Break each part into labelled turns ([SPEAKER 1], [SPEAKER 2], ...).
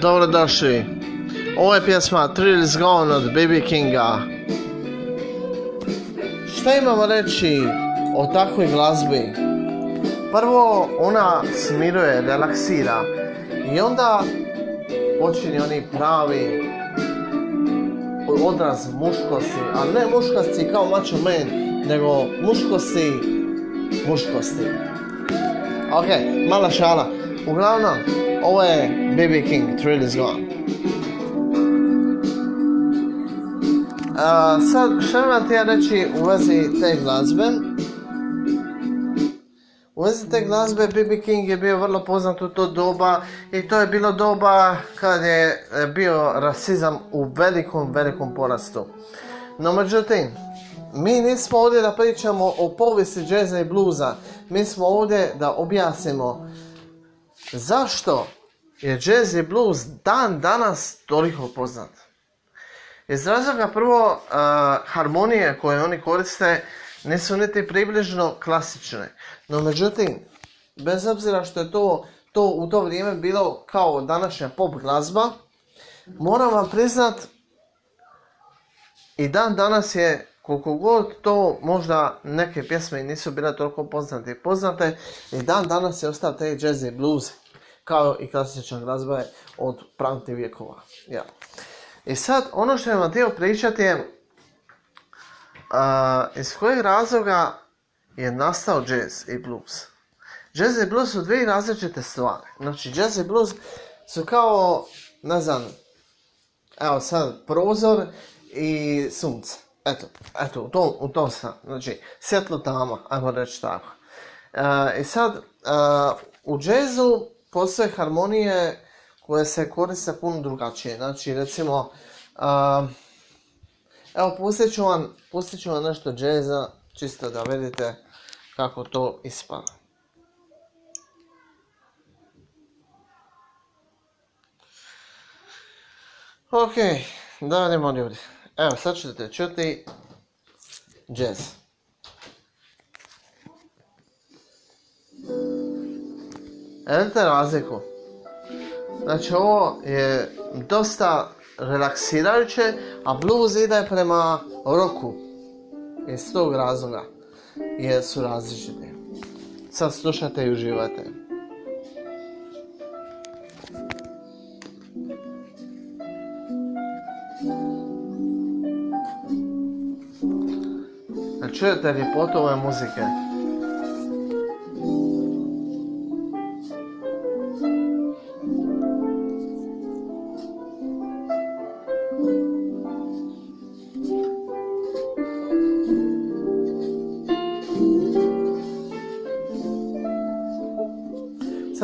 [SPEAKER 1] Dobrodošli. Ovo je pjesma Thrill is Gone od BB Kinga. Šta imamo reći o takvoj glazbi? Prvo, ona smiruje, relaksira i onda počinje oni pravi odraz muškosti, ali ne muškosti kao macho man, nego muškosti, muškosti. Ok, mala šala. Uglavnom, ovo je BB King, Thrill is Gone. A, sad, što vam ti ja reći u vezi te glazbe? U vezi te glazbe BB King je bio vrlo poznat u to doba i to je bilo doba kad je bio rasizam u velikom, velikom porastu. No međutim, mi nismo ovdje da pričamo o povijesti džeza i bluza. Mi smo ovdje da objasnimo zašto je jazz i blues dan danas toliko poznat. Iz razloga prvo uh, harmonije koje oni koriste nisu niti približno klasične. No međutim, bez obzira što je to, to u to vrijeme bilo kao današnja pop glazba, moram vam priznat i dan danas je koliko god to možda neke pjesme nisu bile toliko poznate i poznate, i dan danas je ostao te jazz i blues kao i klasična glazba od pravnih vjekova. Ja. I sad, ono što vam htio pričati je uh, iz kojeg razloga je nastao jazz i blues. Jazz i blues su dvije različite stvari. Znači, jazz i blues su kao, ne znam, evo sad, prozor i sunce. Eto, eto, u tom, u tom sam. Znači, svjetlo tama, ajmo reći tako. Uh, I sad, uh, u jazzu postoje harmonije koje se koriste puno drugačije. Znači, recimo, uh, evo, pustit ću, vam, nešto džeza, čisto da vidite kako to ispada. Ok, da vidimo ljudi. Evo, sad ćete čuti jazz. Vidite razliku? Znači ovo je dosta relaksirajuće, a blues ide prema roku. Iz tog razloga jer su različiti. Sad slušate i uživate. Čujete ljepotu ove muzike?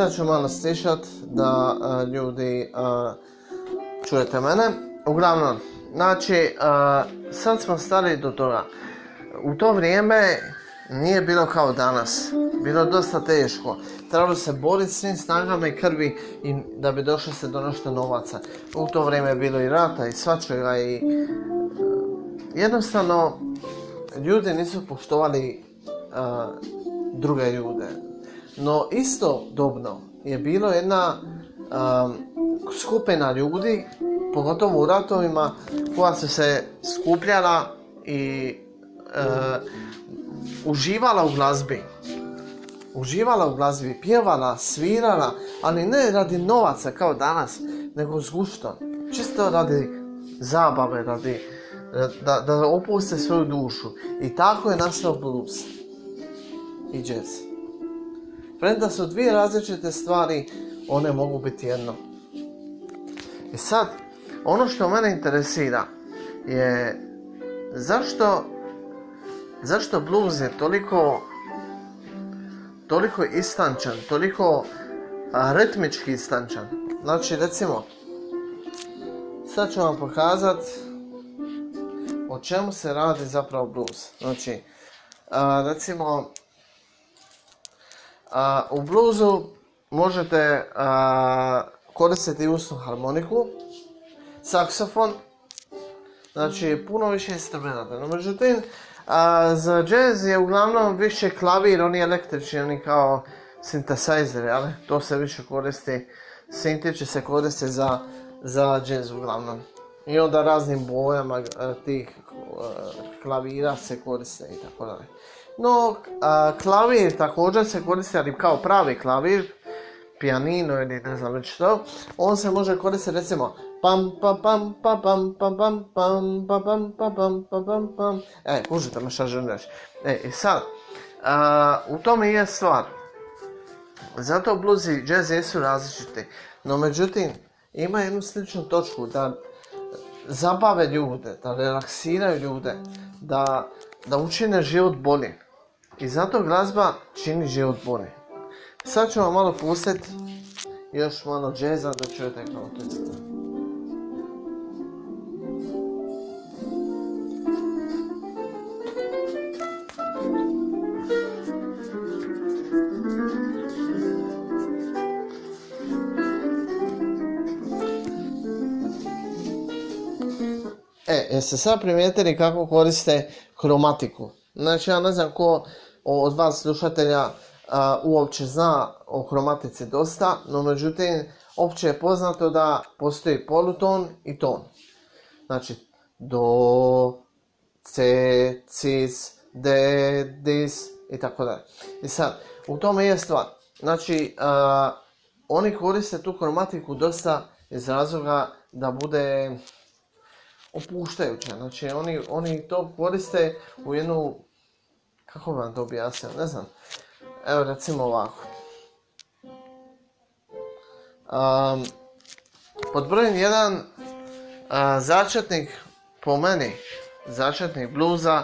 [SPEAKER 1] Sad ću malo stišat da uh, ljudi uh, čujete mene. Uglavnom, znači, uh, sad smo stali do toga. U to vrijeme nije bilo kao danas. Bilo dosta teško. Trebalo se boriti svim snagama i krvi i da bi došlo se do nešto novaca. U to vrijeme je bilo i rata i svačega i jednostavno ljudi nisu poštovali druge ljude. No istodobno je bilo jedna um, skupina ljudi, pogotovo u ratovima, koja su se skupljala i uh, uživala u glazbi. Uživala u glazbi, pjevala, svirala, ali ne radi novaca kao danas, nego s guštom. Čisto radi zabave, radi da, da opuste svoju dušu. I tako je nastao blues i jazz. Premda su dvije različite stvari, one mogu biti jedno. I sad, ono što mene interesira je zašto zašto blues je toliko toliko istančan, toliko ritmički istančan. Znači, recimo, sad ću vam pokazat o čemu se radi zapravo blues. Znači, recimo, u bluzu možete koristiti usnu harmoniku, saksofon, znači puno više instrumenta. No, međutim, a, za jazz je uglavnom više klavir, oni električni, oni kao synthesizeri, ali to se više koristi Sintići se koriste za, za jazz uglavnom. I onda raznim bojama e, tih e, klavira se koriste i tako dalje. No, klavir također se koristi, ali kao pravi klavir, pijanino ili ne znam već što, on se može koristiti recimo pam pam pam pam pam pam pam pam pam pam pam pam pam pam pam E, kužite me šta želim reći. E, i sad, u tome je stvar. Zato blues i jazz jesu različiti. No međutim, ima jednu sličnu točku da zabave ljude, da relaksiraju ljude, da, da učine život bolji. I zato glazba čini život bolji. Sad vam malo pustiti još malo džeza da čujete kako to izgleda. E, jeste sad primijetili kako koriste kromatiku? Znači, ja ne znam ko od vas slušatelja uopće zna o kromatici dosta, no međutim, opće je poznato da postoji poluton i ton. Znači, do, c, cis, de, dis i tako dalje. I sad, u tome je stvar. Znači, oni koriste tu kromatiku dosta iz razloga da bude opuštajuće. Znači, oni, oni to koriste u jednu, kako vam to objasnio, ne znam. Evo, recimo ovako. Um, pod brojem jedan, uh, začetnik po meni, začetnik bluza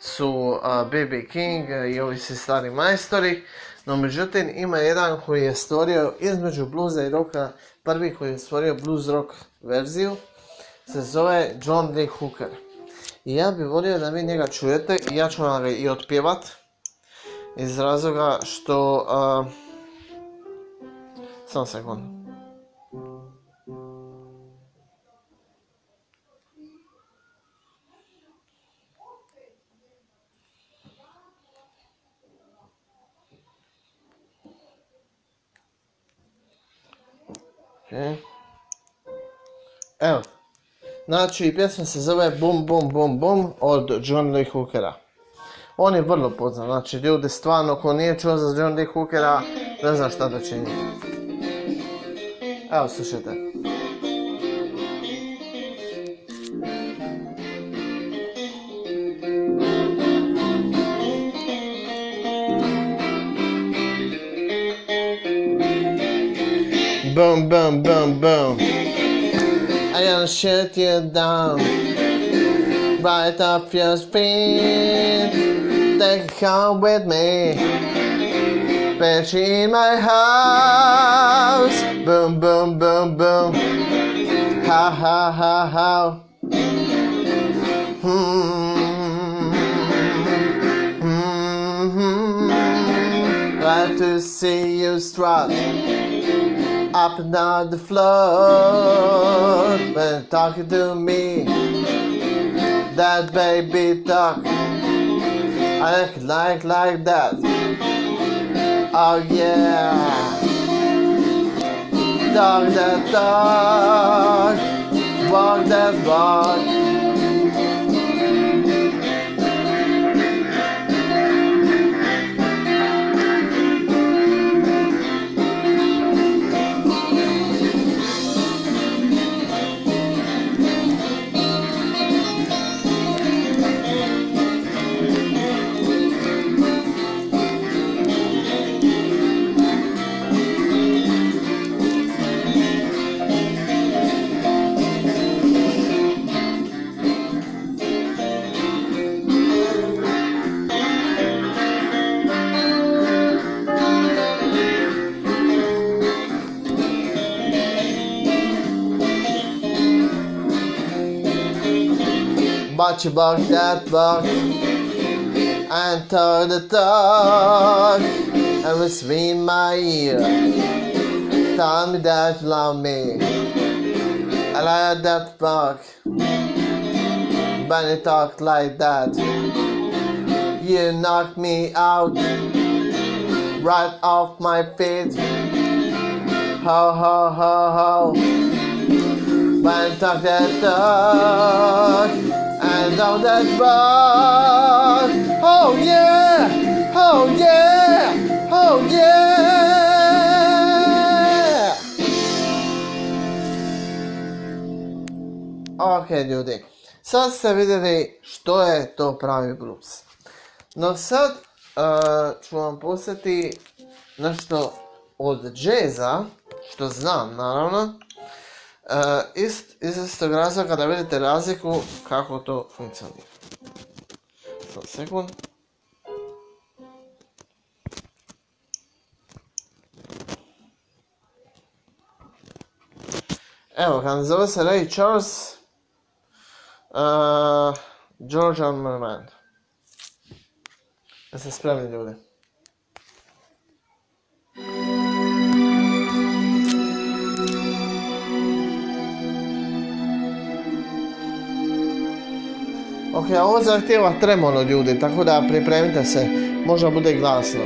[SPEAKER 1] su uh, B.B. King i ovi svi stari majstori, no međutim ima jedan koji je stvorio između bluza i roka, prvi koji je stvorio blues rock verziju, se zove John Lee Hooker. I ja bih volio da vi njega čujete i ja ću vam ga i otpjevat iz razloga što... Uh, samo sekund. Okay. Evo. Znači, pjesma se zove Bum Bum Bum Bum od John Lee Hookera. On je vrlo poznat, znači ljudi stvarno ko nije čuo za John Lee Hookera, ne znam šta da čini. Evo, slušajte. Boom, boom, boom, boom. I gonna shut you down right off your feet. They come with me. Bitch in my house. Boom, boom, boom, boom. Ha ha ha ha. Hmm. Hmm. Glad to see you strut up down the floor when talking to me. That baby talk, I like like like that. Oh yeah, dog that dog, walk that walk. About that bark, and tell the talk and in my ear. Tell me that you love me. I like that box. When you talk like that, you knock me out right off my feet. how, how, how, how. When talk that talk, and down that. Oh yeah, oh yeah, oh yeah. Ok ljudi, sad ste vidjeli što je to pravi blues. No sad uh, ću vam pustiti nešto od džeza, što znam naravno, ist, iz istog razloga da vidite razliku kako to funkcionira. Sad sekund. Evo, kad zove se Ray Charles, uh, George Armand. Jeste spremni ljudi? Ok, ovo zahtjeva tremolo ljudi, tako da pripremite se, možda bude glasno.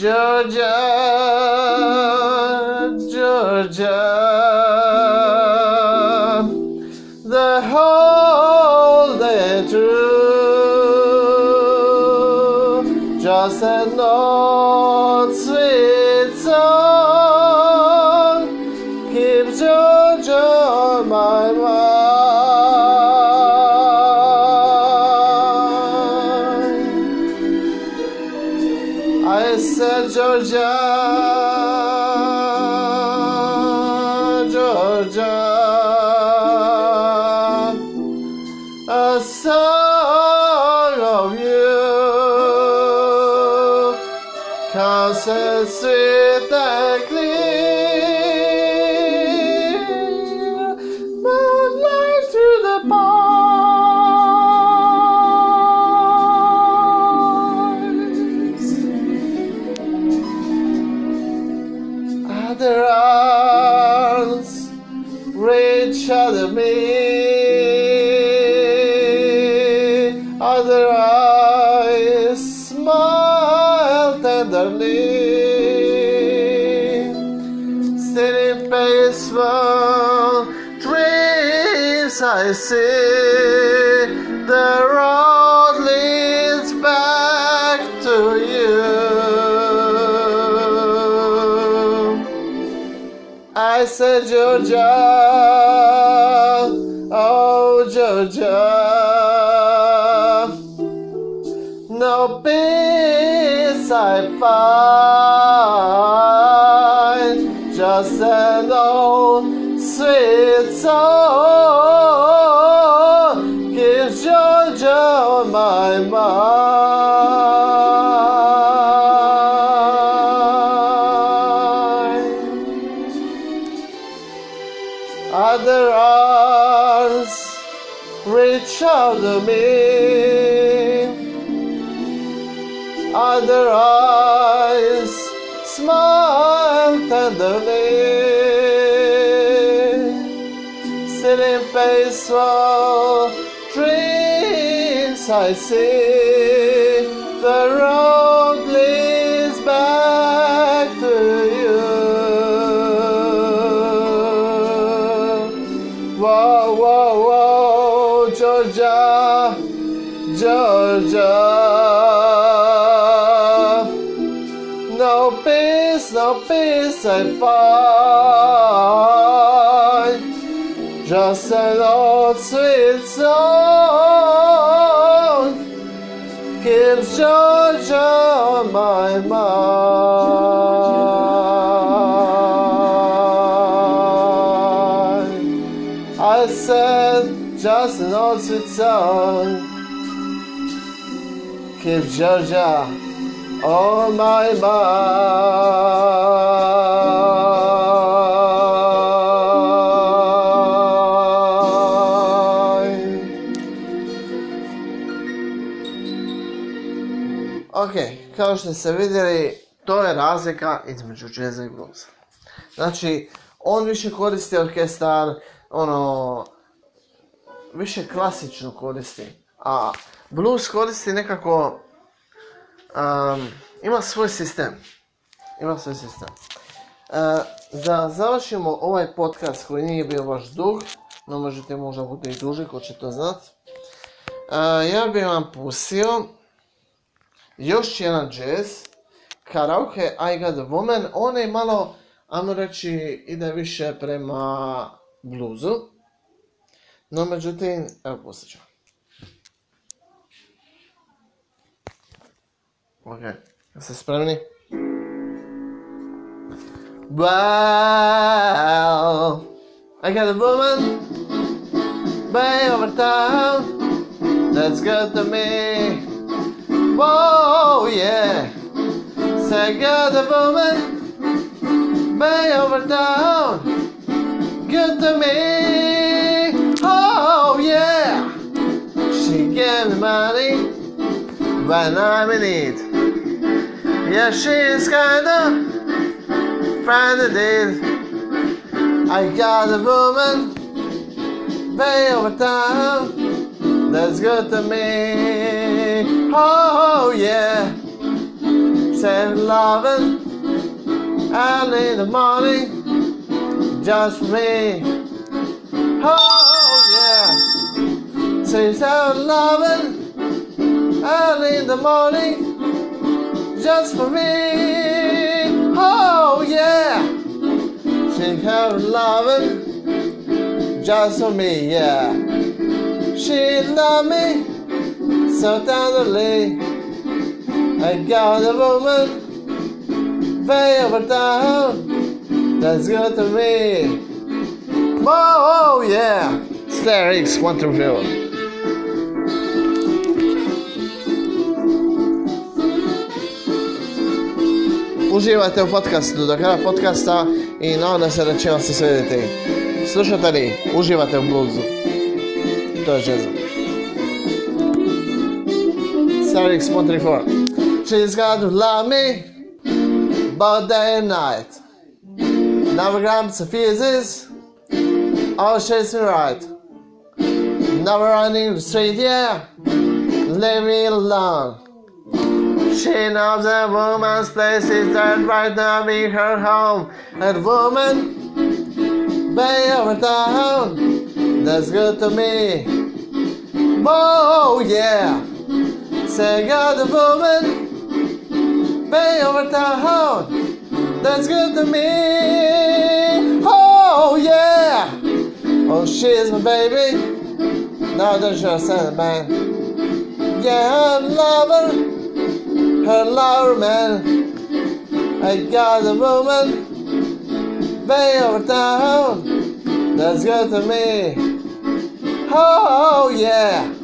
[SPEAKER 1] Georgia, Georgia, the whole I said, Georgia, oh Georgia, no peace I find, just an old sweet song tenderly. In peaceful dreams I see the road peace I find. Just an old sweet song keeps Georgia on my mind. I said, just an old sweet song keeps Georgia on my mind. Ok, kao što ste vidjeli, to je razlika između jazza i bluesa. Znači, on više koristi orkestar, ono, više klasično koristi, a blues koristi nekako um, ima svoj sistem. Ima svoj sistem. Uh, da završimo ovaj podcast koji nije bio baš dug, no možete možda bude i duži, ko će to znat. Uh, ja bih vam pustio još jedan jazz, karaoke I Got a Woman, on je malo, ajmo reći, ide više prema bluzu. No međutim, evo pustit ću. Ok, jeste spremni? Well, I got a woman way over town that's good to me. Whoa, yeah. Say, I got a woman way over town, good to me. Oh, yeah. She gave me money when I'm in need. Yeah, she's kinda friend it. I got a woman way over town that's good to me. Oh yeah, say loving early in the morning just for me. Oh yeah, say so loving early in the morning just for me. Oh yeah, she have loving just for me. Yeah, she loved me so tenderly. I got a woman way over town that's good to me. Oh yeah, Star X four. Uživajte u podcastu do kraja podcasta i nadam se da će vam se svediti. Slušate li? Uživate u bluzu. To je jazz. Star X 134. She's got to love me both day and night. Never grabs the fuses. Always chase me right. Never running the street, yeah. Leave me alone. She knows a woman's place is that right now be her home. And woman, bay over town, that's good to me. Oh yeah, say got the woman, bay over town, that's good to me. Oh yeah, oh she's my baby. Now there's your son, man. Yeah, I love lover man. I got a woman way over town that's good to me. Oh yeah.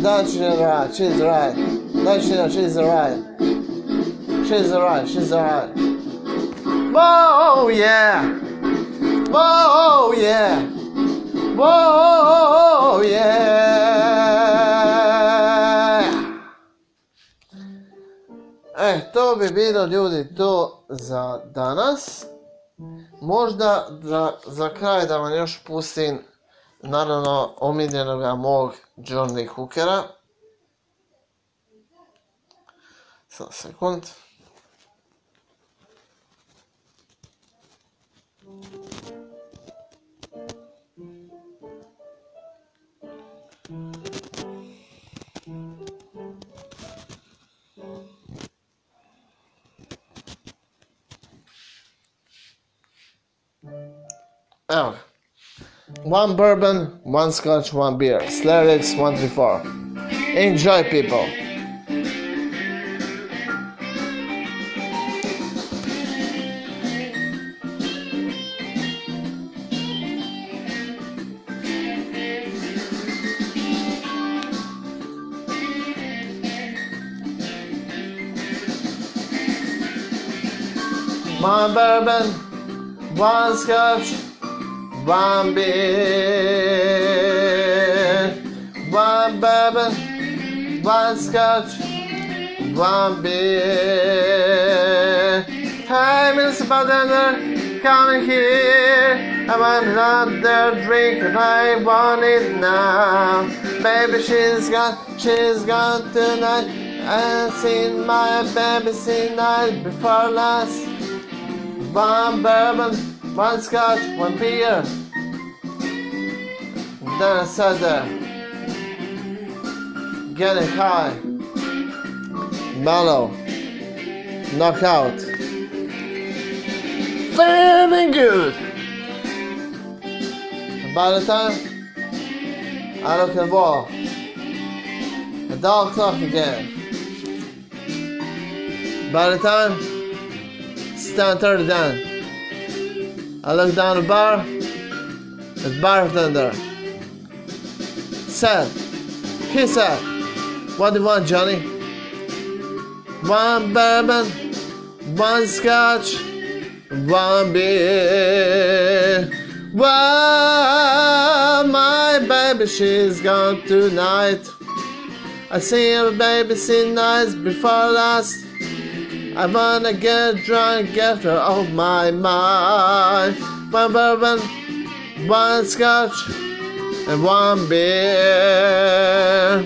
[SPEAKER 1] Don't you know right? She's right. Don't you know she's right? She's right. She's right. Whoa yeah. Whoa yeah. Whoa yeah. E, to bi bilo ljudi to za danas. Možda za, za kraj da vam još pustim naravno omiljenoga mog Johnny Hookera. Samo sekund. Ga. One bourbon, one scotch, one beer. Slarix 134. Enjoy people. One bourbon, one scotch, one beer, one bourbon, one scotch, one beer. Time is bartender, come here. I want another drink and I want it now. Baby, she's gone, she's gone tonight. And seen my baby seen night before last. One bourbon, one scotch, uh, one beer. Then I sat there, getting high, mellow, knockout, feeling good. And by the time I look at the wall, the dog clock again. By the time it's 10.30 down, I look down the bar, the bartender said, he said, what do you want, Johnny? One bourbon, one scotch, one beer. Well, my baby, she's gone tonight. I see her baby seen nights before last. I wanna get drunk, get her off my mind. One bourbon, one scotch, and one beer.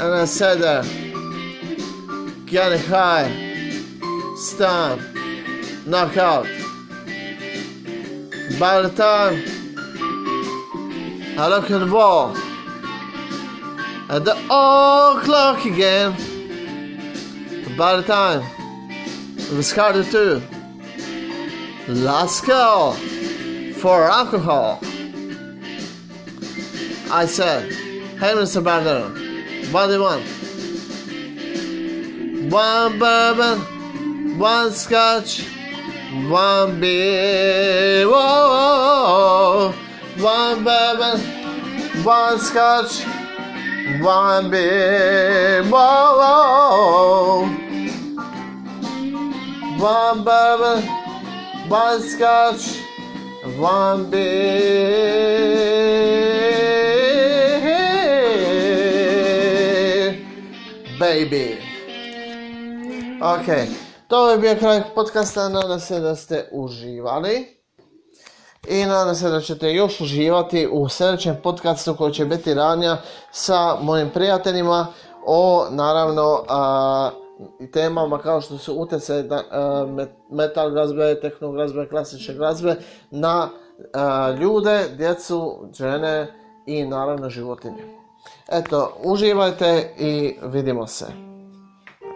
[SPEAKER 1] And I said get getting high, stoned, knockout. By the time I look at the wall, at the old clock again, by the time it was quarter Let's go for alcohol. I said, Hey, Mr. Bartender, what do you want? One bourbon, one scotch, one beer. Whoa, one bourbon, one scotch, one beer. Whoa, one bourbon, one scotch, one beer. Baby. Ok, to je bio kraj podcasta, nadam se da ste uživali. I nadam se da ćete još uživati u sljedećem podcastu koji će biti radnja sa mojim prijateljima o naravno a, temama kao što su utjecaj a, metal glazbe, tehno glazbe, klasične glazbe na a, ljude, djecu, žene i naravno životinje. Eto, uživajte i vidimo se.